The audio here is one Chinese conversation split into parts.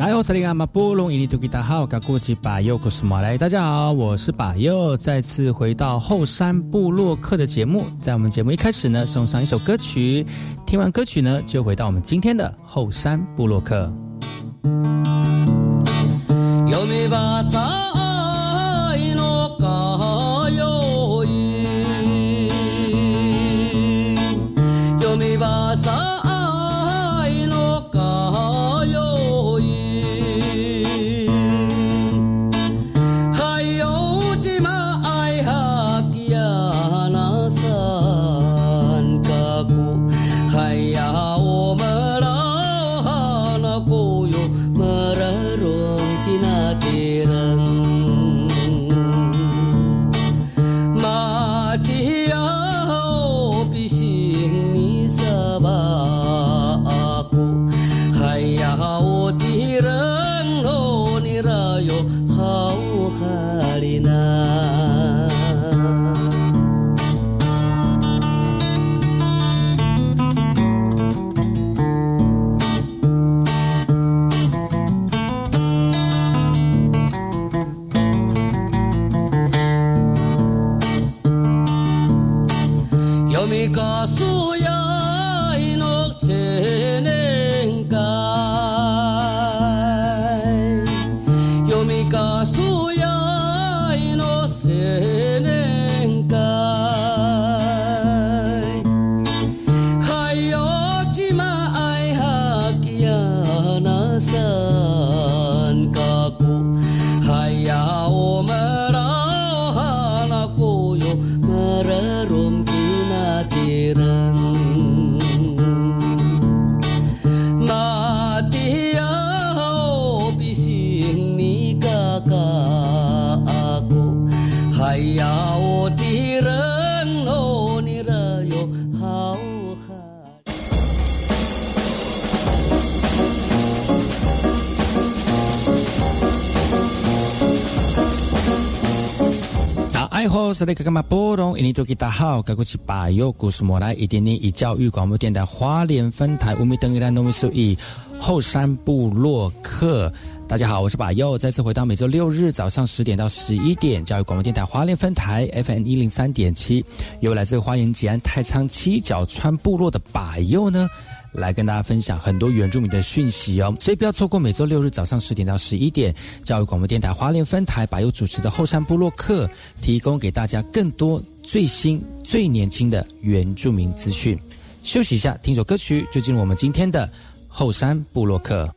来，我是林阿马布隆伊尼图吉达好，噶过去把右古斯马来，大家好，我是巴佑，再次回到后山部落克的节目。在我们节目一开始呢，送上一首歌曲，听完歌曲呢，就回到我们今天的后山部落克。Yomi bata 是那个干嘛波动？印尼多吉大好，该过去把右故事莫来一点点以教育广播电台花莲分台乌米登伊兰农民数以后山部落客。大家好，我是把右，再次回到每周六日早上十点到十一点教育广播电台花莲分台 FM 一零三点七，由来自花莲吉安太仓七角川部落的把右呢。来跟大家分享很多原住民的讯息哦，所以不要错过每周六日早上十点到十一点，教育广播电台花莲分台柏优主持的后山部落客，提供给大家更多最新最年轻的原住民资讯。休息一下，听首歌曲，就进入我们今天的后山部落客。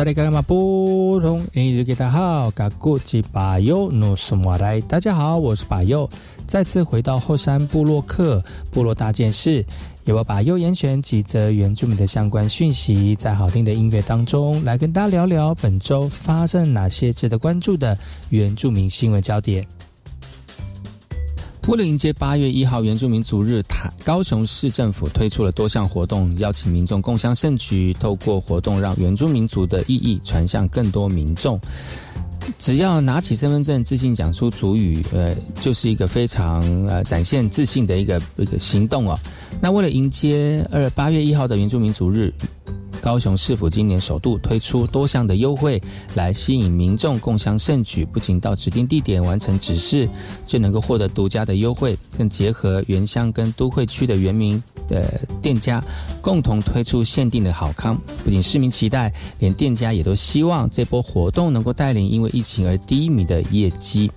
萨利嘎玛布隆，英语给大家好，嘎古吉巴尤努苏马来，大家好，我是巴尤，再次回到后山部落客部落大件事，也我把右严选几则原住民的相关讯息，在好听的音乐当中来跟大家聊聊本周发生哪些值得关注的原住民新闻焦点。为了迎接八月一号原住民族日，台高雄市政府推出了多项活动，邀请民众共襄盛举。透过活动，让原住民族的意义传向更多民众。只要拿起身份证，自信讲出主语，呃，就是一个非常呃展现自信的一个一个行动哦。那为了迎接二八月一号的原住民族日。高雄市府今年首度推出多项的优惠，来吸引民众共襄盛举。不仅到指定地点完成指示，就能够获得独家的优惠，更结合原乡跟都会区的原民的店家，共同推出限定的好康。不仅市民期待，连店家也都希望这波活动能够带领因为疫情而低迷的业绩。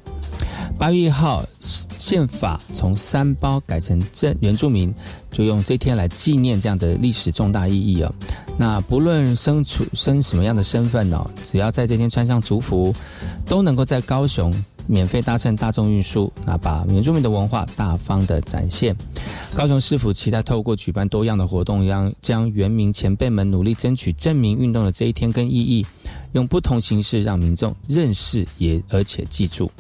八月一号，宪法从三包改成正原住民，就用这天来纪念这样的历史重大意义哦。那不论身处身什么样的身份哦，只要在这天穿上族服，都能够在高雄免费搭乘大众运输，那把原住民的文化大方的展现。高雄市府期待透过举办多样的活动，让将原民前辈们努力争取证明运动的这一天跟意义，用不同形式让民众认识也而且记住。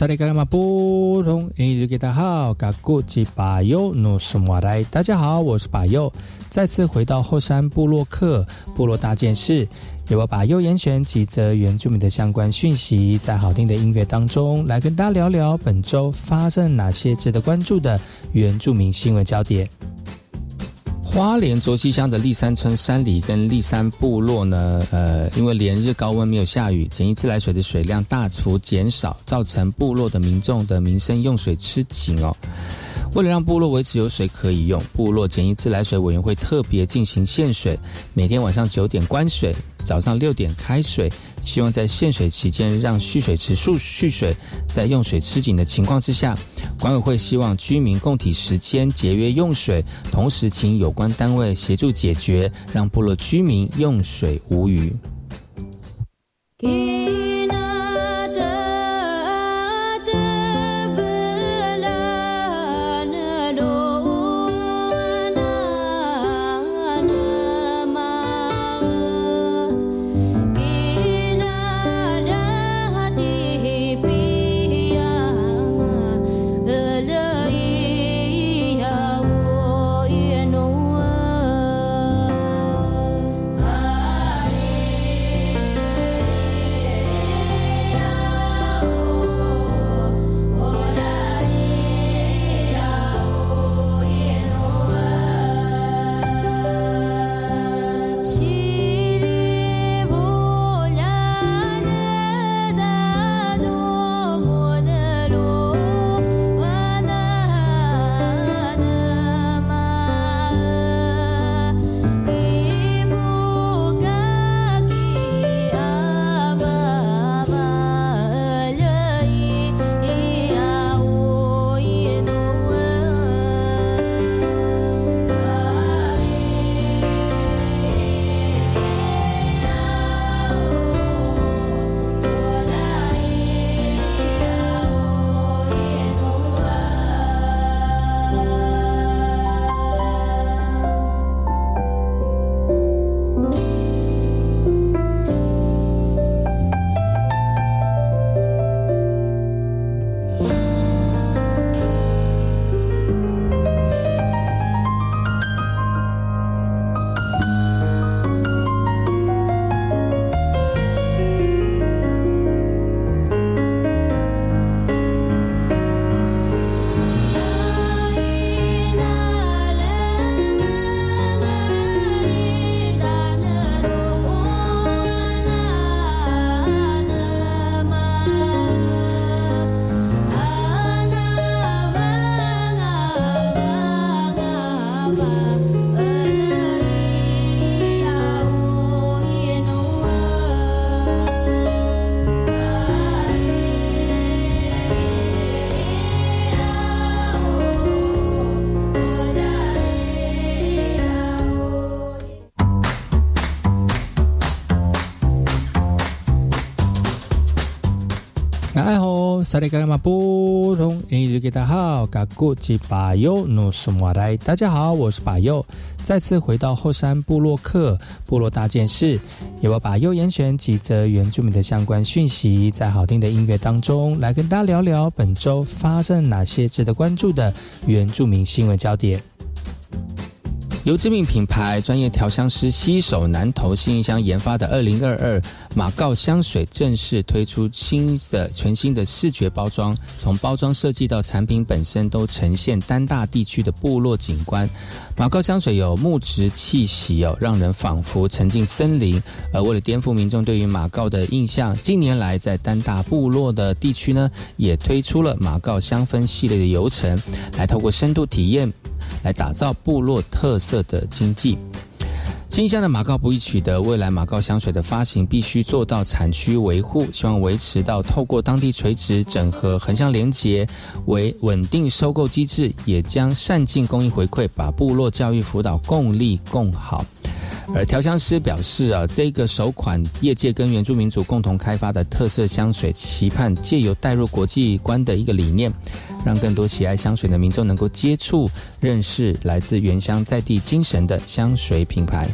大家好，我是巴尤，再次回到后山部落客部落大件事，由我巴尤严选几则原住民的相关讯息，在好听的音乐当中，来跟大家聊聊本周发生哪些值得关注的原住民新闻焦点。花莲卓溪乡的立山村山里跟立山部落呢，呃，因为连日高温没有下雨，简易自来水的水量大幅减少，造成部落的民众的民生用水吃紧哦。为了让部落维持有水可以用，部落简易自来水委员会特别进行限水，每天晚上九点关水，早上六点开水，希望在限水期间让蓄水池蓄蓄水。在用水吃紧的情况之下，管委会希望居民供体时间节约用水，同时请有关单位协助解决，让部落居民用水无虞。萨利格玛布隆，印度给大家好，嘎古吉巴尤努苏马来，大家好，我是巴尤，再次回到后山部落客部落大件事，也我巴尤严选几则原住民的相关讯息，在好听的音乐当中，来跟大家聊聊本周发生哪些值得关注的原住民新闻焦点。由知名品牌专业调香师西手南投新一香研发的二零二二马告香水正式推出新的全新的视觉包装，从包装设计到产品本身都呈现丹大地区的部落景观。马告香水有木质气息哦，让人仿佛沉浸森林。而为了颠覆民众对于马告的印象，近年来在丹大部落的地区呢，也推出了马告香氛系列的游程，来透过深度体验。来打造部落特色的经济。清香的马告不易取得，未来马告香水的发行必须做到产区维护，希望维持到透过当地垂直整合、横向连结为稳定收购机制，也将善尽公益回馈，把部落教育辅导共利共好。而调香师表示啊，这个首款业界跟原住民族共同开发的特色香水，期盼借由带入国际观的一个理念。让更多喜爱香水的民众能够接触、认识来自原乡在地精神的香水品牌。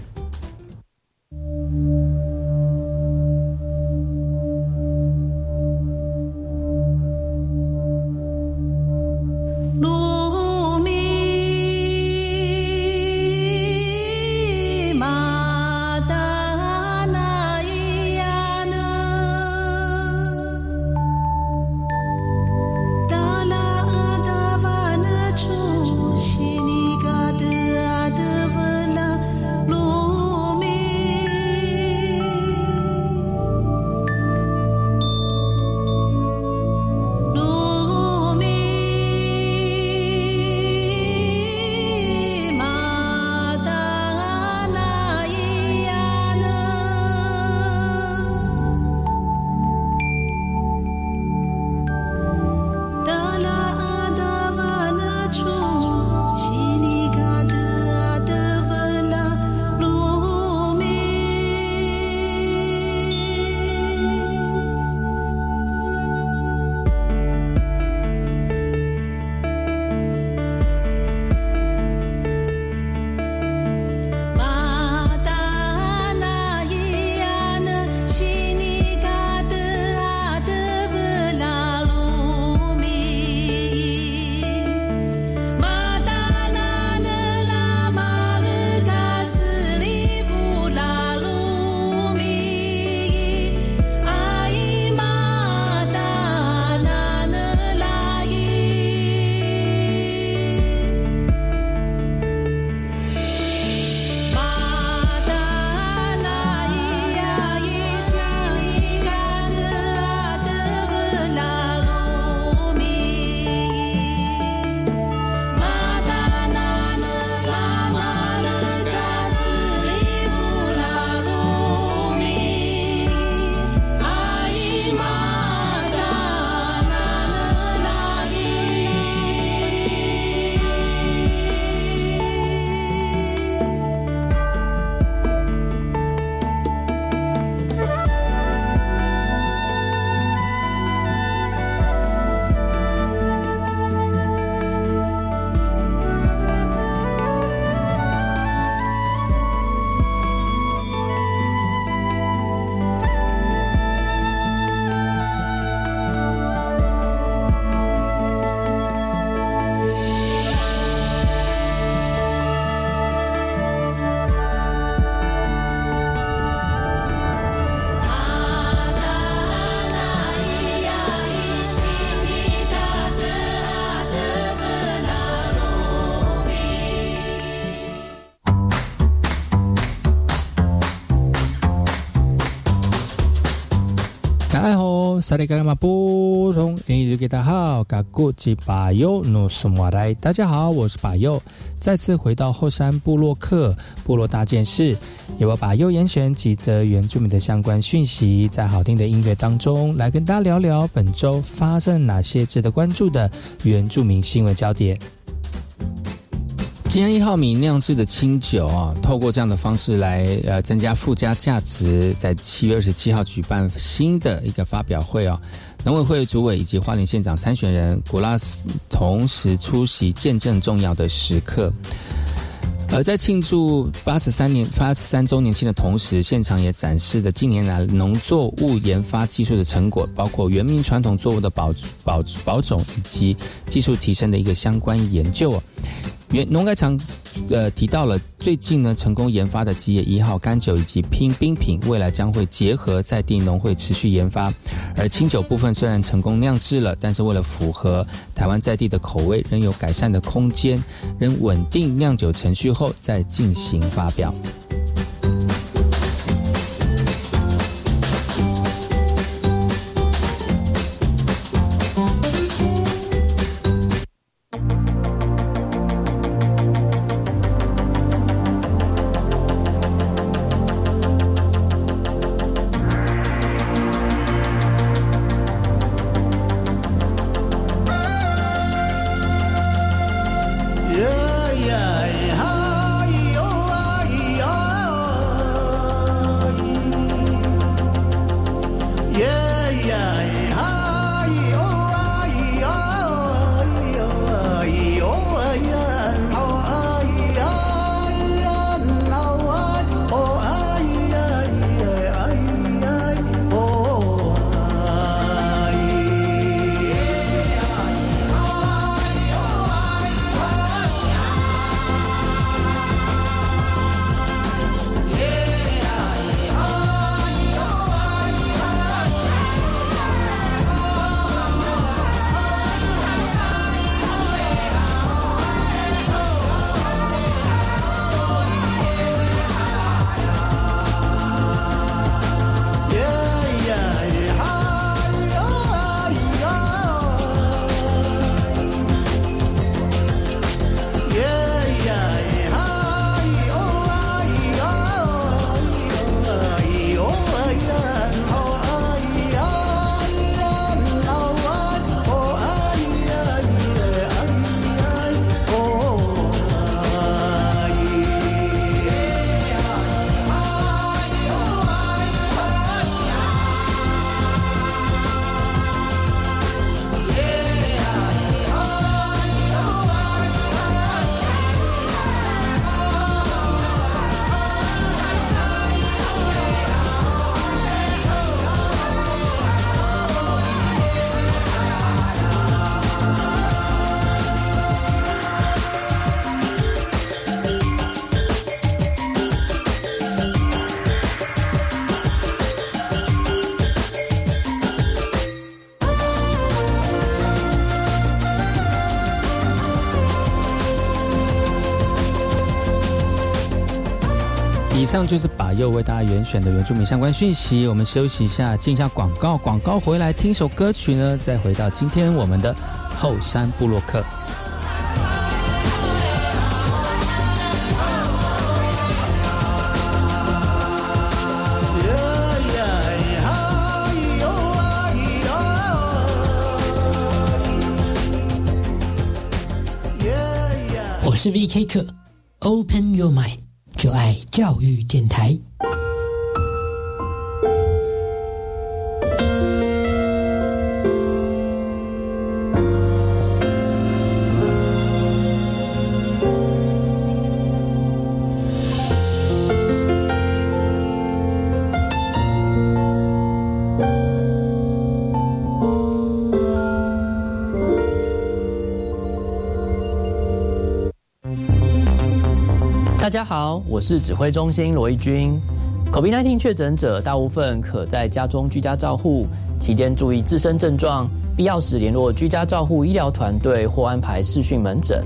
萨利嘎玛布隆，印尼给大家好，嘎古吉巴尤努苏马来，大家好，我是巴尤，再次回到后山部落客部落大件事，由我巴尤严选几则原住民的相关讯息，在好听的音乐当中来跟大家聊聊本周发生哪些值得关注的原住民新闻焦点。今天一号米酿制的清酒啊，透过这样的方式来呃增加附加价值，在七月二十七号举办新的一个发表会哦，农委会主委以及花莲县长参选人古拉斯同时出席，见证重要的时刻。而在庆祝八十三年八十三周年庆的同时，现场也展示了近年来农作物研发技术的成果，包括原民传统作物的保保保种以及技术提升的一个相关研究原农改场，呃，提到了最近呢成功研发的吉野一号干酒以及拼冰品，未来将会结合在地农会持续研发。而清酒部分虽然成功酿制了，但是为了符合台湾在地的口味，仍有改善的空间，仍稳定酿酒程序后再进行发表。上就是把又为大家原选的原住民相关讯息。我们休息一下，进一下广告。广告回来听首歌曲呢，再回到今天我们的后山部落客。我是 VK 课，Open Your Mind。就爱教育电台。家好，我是指挥中心罗义军。COVID-19 确诊者大部分可在家中居家照护，期间注意自身症状，必要时联络居家照护医疗团队或安排视讯门诊。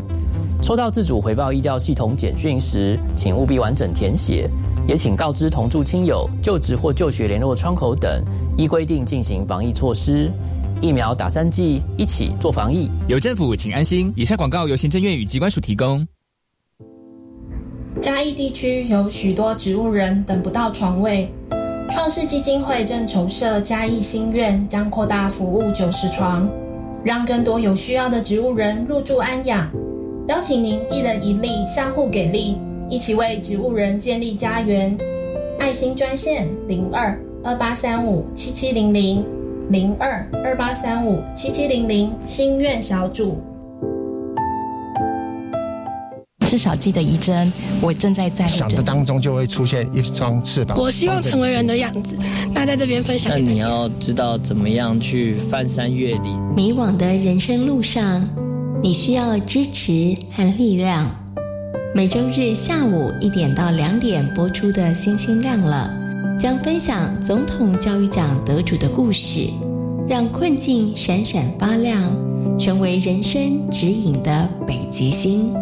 收到自主回报医疗系统简讯时，请务必完整填写，也请告知同住亲友、就职或就学联络窗口等，依规定进行防疫措施。疫苗打三剂，一起做防疫。有政府，请安心。以上广告由行政院与机关署提供。嘉义地区有许多植物人等不到床位，创世基金会正筹设嘉义新院，将扩大服务九十床，让更多有需要的植物人入住安养。邀请您一人一粒，相互给力，一起为植物人建立家园。爱心专线零二二八三五七七零零零二二八三五七七零零，心愿小组。至少记得一针，我正在在想的当中就会出现一双翅膀。我希望成为人的样子。那在这边分享，那你要知道怎么样去翻山越岭。迷惘的人生路上，你需要支持和力量。每周日下午一点到两点播出的《星星亮了》，将分享总统教育奖得主的故事，让困境闪闪发亮，成为人生指引的北极星。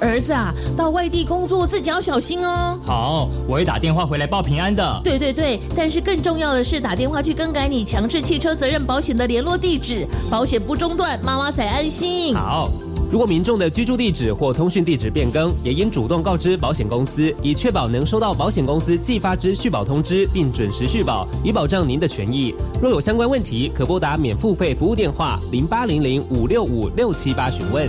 儿子啊，到外地工作自己要小心哦。好，我会打电话回来报平安的。对对对，但是更重要的是打电话去更改你强制汽车责任保险的联络地址，保险不中断，妈妈才安心。好，如果民众的居住地址或通讯地址变更，也应主动告知保险公司，以确保能收到保险公司寄发之续保通知，并准时续保，以保障您的权益。若有相关问题，可拨打免付费服务电话零八零零五六五六七八询问。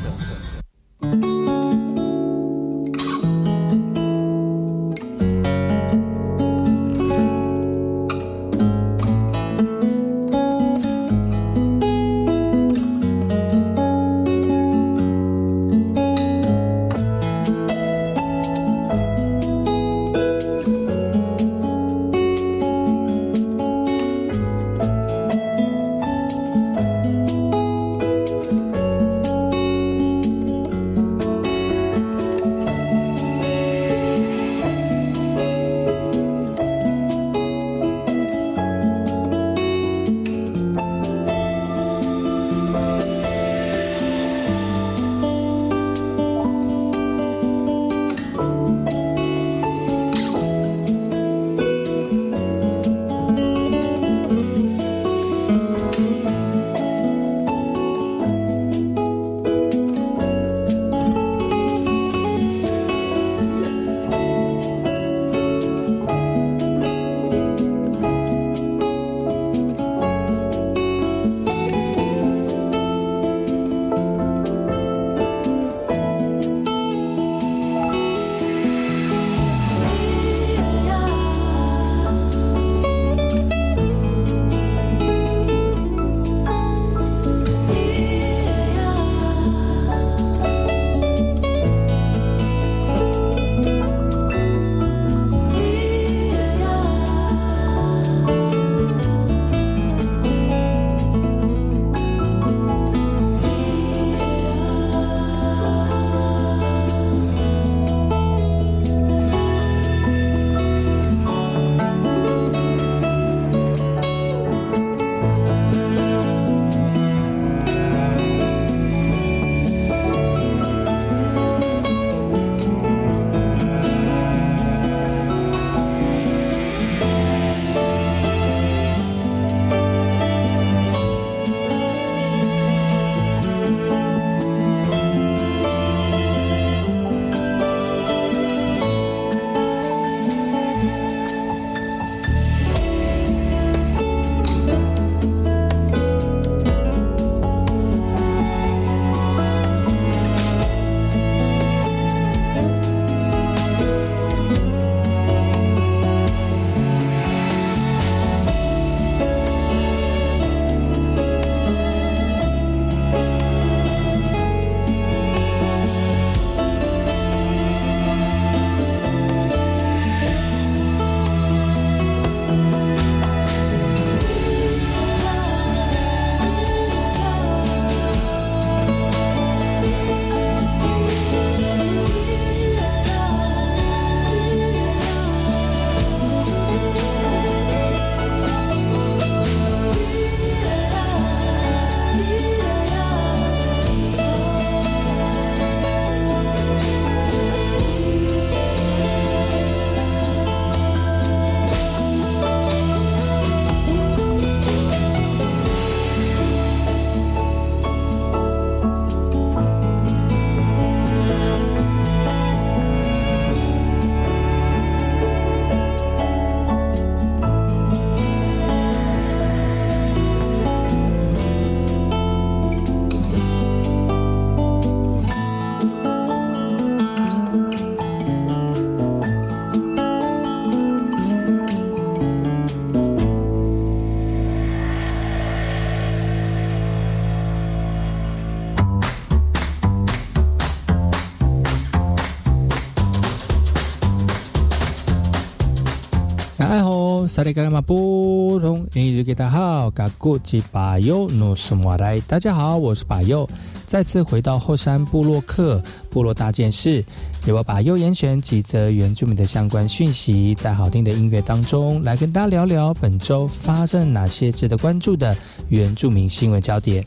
萨利嘎玛布隆，你日给大家好，嘎古吉巴尤努苏马来。大家好，我是巴尤，再次回到后山部落客部落大件事，由我把右严选几则原住民的相关讯息，在好听的音乐当中来跟大家聊聊本周发生哪些值得关注的原住民新闻焦点。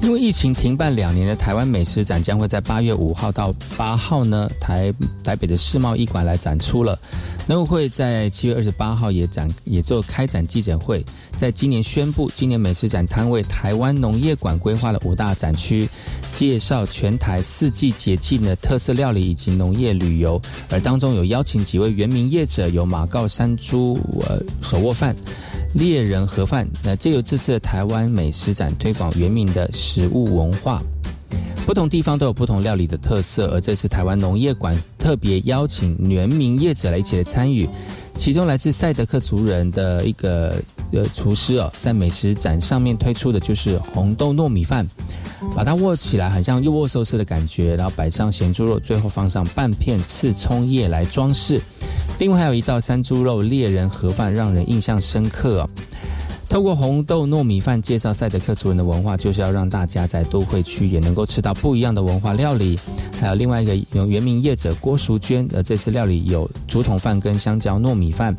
因为疫情停办两年的台湾美食展将会在八月五号到八号呢，台台北的世贸艺馆来展出了。农委会在七月二十八号也展也做开展记者会，在今年宣布，今年美食展摊位台湾农业馆规划了五大展区，介绍全台四季节气的特色料理以及农业旅游，而当中有邀请几位原名业者，有马告山猪呃手握饭。猎人盒饭，那借由这次的台湾美食展推广原民的食物文化，不同地方都有不同料理的特色，而这次台湾农业馆特别邀请原民业者来一起来参与，其中来自赛德克族人的一个呃厨师哦，在美食展上面推出的就是红豆糯米饭，把它握起来很像又握寿司的感觉，然后摆上咸猪肉，最后放上半片刺葱叶来装饰。另外还有一道山猪肉猎人盒饭，让人印象深刻。透过红豆糯米饭介绍赛德克族人的文化，就是要让大家在都会区也能够吃到不一样的文化料理。还有另外一个原名业者郭淑娟，的这次料理有竹筒饭跟香蕉糯米饭，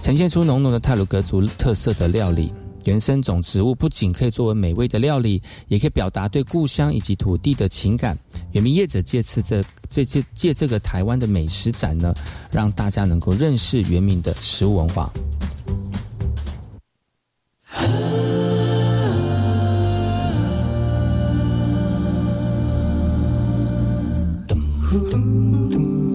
呈现出浓浓的泰鲁格族特色的料理。原生种植物不仅可以作为美味的料理，也可以表达对故乡以及土地的情感。原民业者借此这这借借这个台湾的美食展呢，让大家能够认识原民的食物文化。Dum, dum, dum.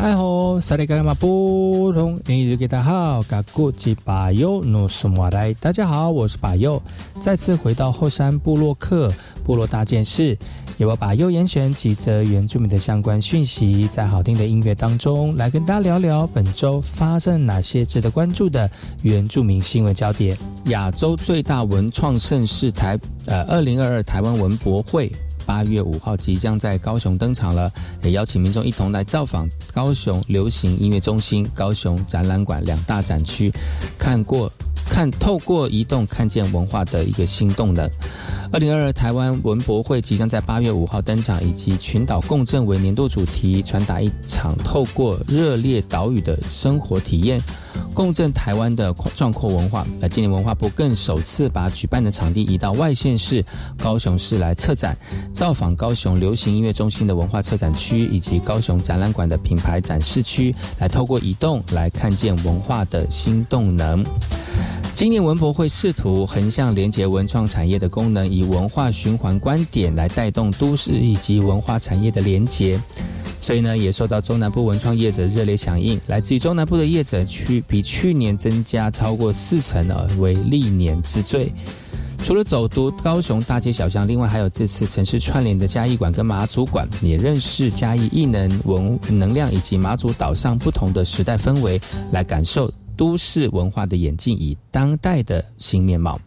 爱好萨利嘎马布隆，英语给大家好，嘎古吉巴尤努苏马来，大家好，我是巴尤，再次回到后山部落客部落大件事，由我把右严选几则原住民的相关讯息，在好听的音乐当中来跟大家聊聊本周发生哪些值得关注的原住民新闻焦点。亚洲最大文创盛事台呃二零二二台湾文博会。八月五号即将在高雄登场了，也邀请民众一同来造访高雄流行音乐中心、高雄展览馆两大展区，看过看透过移动看见文化的一个新动能。二零二二台湾文博会即将在八月五号登场，以及群岛共振为年度主题，传达一场透过热烈岛屿的生活体验。共振台湾的壮阔文化，呃，今年文化部更首次把举办的场地移到外县市高雄市来策展，造访高雄流行音乐中心的文化策展区，以及高雄展览馆的品牌展示区，来透过移动来看见文化的新动能。今年文博会试图横向连接文创产业的功能，以文化循环观点来带动都市以及文化产业的连结。所以呢，也受到中南部文创业者热烈响应。来自于中南部的业者，去比去年增加超过四成呢，为历年之最。除了走读高雄大街小巷，另外还有这次城市串联的嘉义馆跟马祖馆，也认识嘉义艺能文能量以及马祖岛上不同的时代氛围，来感受都市文化的演进以当代的新面貌。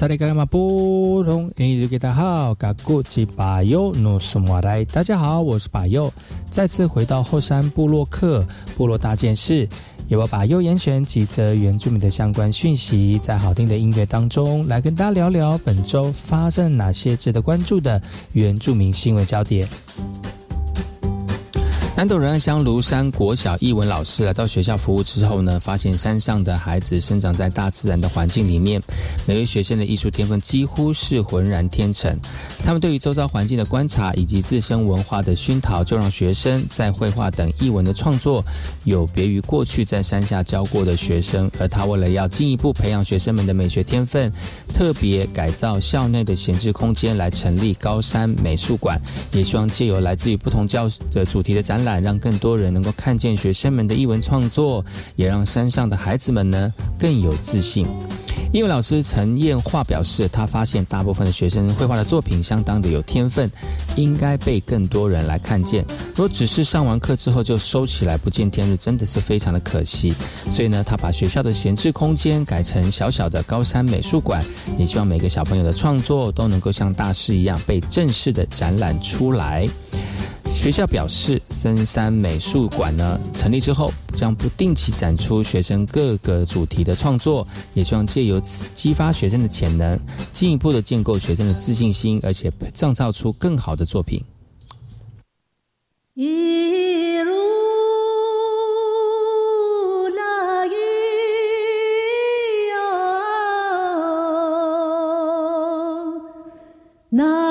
大家好，我是巴尤，再次回到后山部落客部落大件事，由我巴尤严选几则原住民的相关讯息，在好听的音乐当中来跟大家聊聊本周发生哪些值得关注的原住民新闻焦点。南斗仁爱乡庐山国小艺文老师来到学校服务之后呢，发现山上的孩子生长在大自然的环境里面，每位学生的艺术天分几乎是浑然天成。他们对于周遭环境的观察以及自身文化的熏陶，就让学生在绘画等艺文的创作有别于过去在山下教过的学生。而他为了要进一步培养学生们的美学天分，特别改造校内的闲置空间来成立高山美术馆，也希望借由来自于不同教的主题的展览。让更多人能够看见学生们的译文创作，也让山上的孩子们呢更有自信。英文老师陈燕桦表示，他发现大部分的学生绘画的作品相当的有天分，应该被更多人来看见。如果只是上完课之后就收起来不见天日，真的是非常的可惜。所以呢，他把学校的闲置空间改成小小的高山美术馆，也希望每个小朋友的创作都能够像大师一样被正式的展览出来。学校表示，深山美术馆呢成立之后，将不定期展出学生各个主题的创作，也希望借由激发学生的潜能，进一步的建构学生的自信心，而且创造出更好的作品。一路那。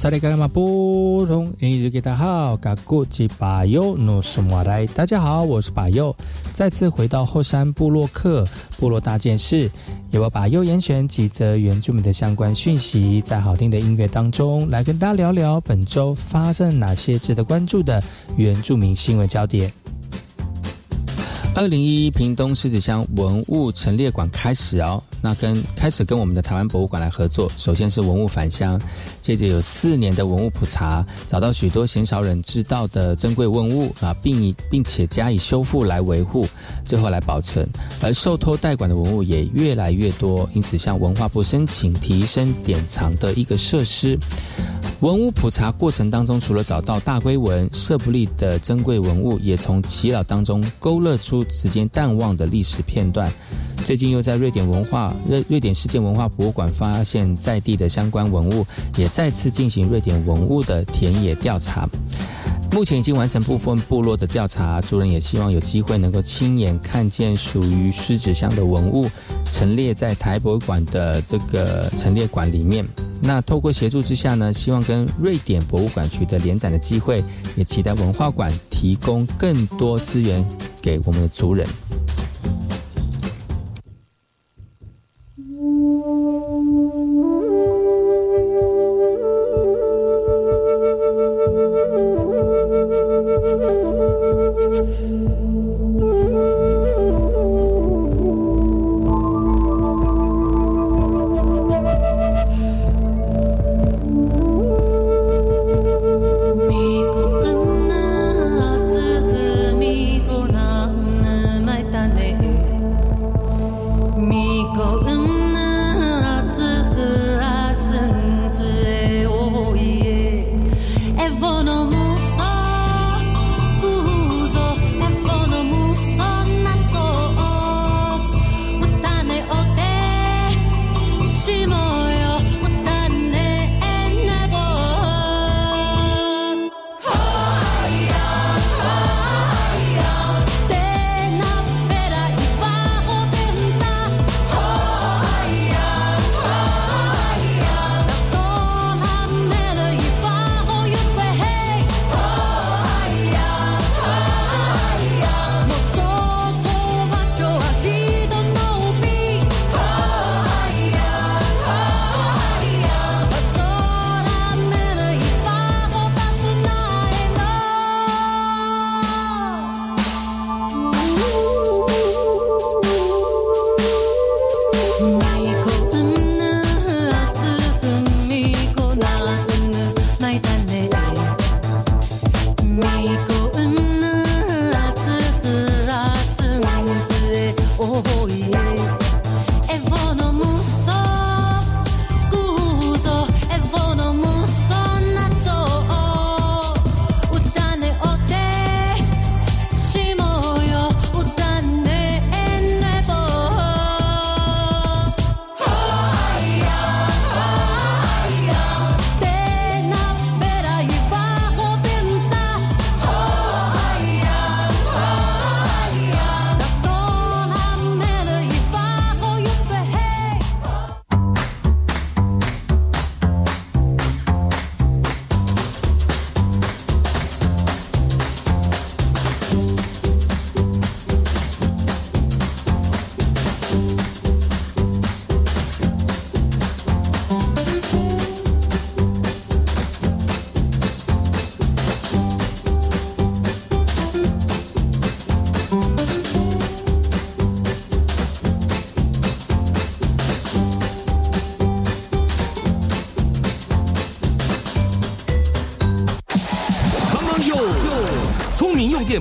萨利格玛波隆，印尼给大家好，嘎古吉巴尤努苏马来，大家好，我是巴尤，再次回到后山部落客部落大件事，由我把右严选几则原住民的相关讯息，在好听的音乐当中来跟大家聊聊本周发生哪些值得关注的原住民新闻焦点。二零一一屏东狮子乡文物陈列馆开始哦，那跟开始跟我们的台湾博物馆来合作。首先是文物返乡，接着有四年的文物普查，找到许多鲜少人知道的珍贵文物啊，并以并且加以修复来维护，最后来保存。而受托代管的文物也越来越多，因此向文化部申请提升典藏的一个设施。文物普查过程当中，除了找到大龟文、舍布利的珍贵文物，也从祈老当中勾勒出时间淡忘的历史片段。最近又在瑞典文化瑞瑞典世界文化博物馆发现在地的相关文物，也再次进行瑞典文物的田野调查。目前已经完成部分部落的调查，主人也希望有机会能够亲眼看见属于狮子乡的文物陈列在台博物馆的这个陈列馆里面。那透过协助之下呢，希望跟瑞典博物馆取得联展的机会，也期待文化馆提供更多资源给我们的族人。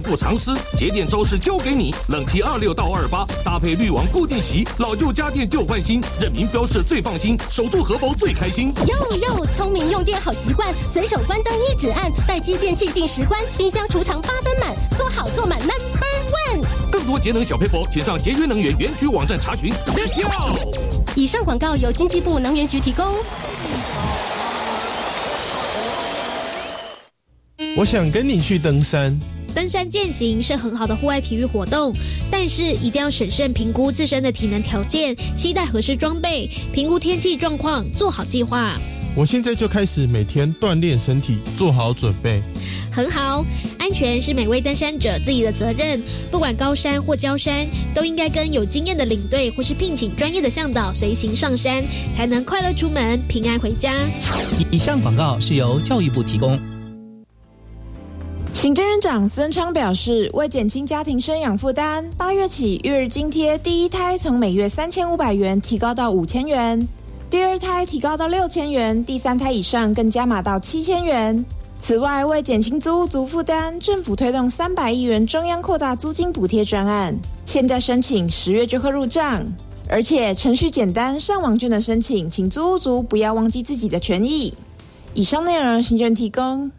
不藏私，节电招式交给你。冷气二六到二八，搭配滤网固定洗，老旧家电旧换新，认明标示最放心，守住荷包最开心。哟哟，聪明用电好习惯，随手关灯一指按，待机电器定时关，冰箱储藏八分满，做好做满 Number One。更多节能小配佛，请上节约能源园区网站查询。以上广告由经济部能源局提供。我想跟你去登山。登山健行是很好的户外体育活动，但是一定要审慎评估自身的体能条件，期待合适装备，评估天气状况，做好计划。我现在就开始每天锻炼身体，做好准备。很好，安全是每位登山者自己的责任。不管高山或郊山，都应该跟有经验的领队或是聘请专业的向导随行上山，才能快乐出门，平安回家。以上广告是由教育部提供。行政院长孙昌表示，为减轻家庭生养负担，八月起育儿津贴第一胎从每月三千五百元提高到五千元。第二胎提高到六千元，第三胎以上更加码到七千元。此外，为减轻租屋族负担，政府推动三百亿元中央扩大租金补贴专案，现在申请十月就会入账，而且程序简单，上网就能申请，请租屋族不要忘记自己的权益。以上内容，行政提供。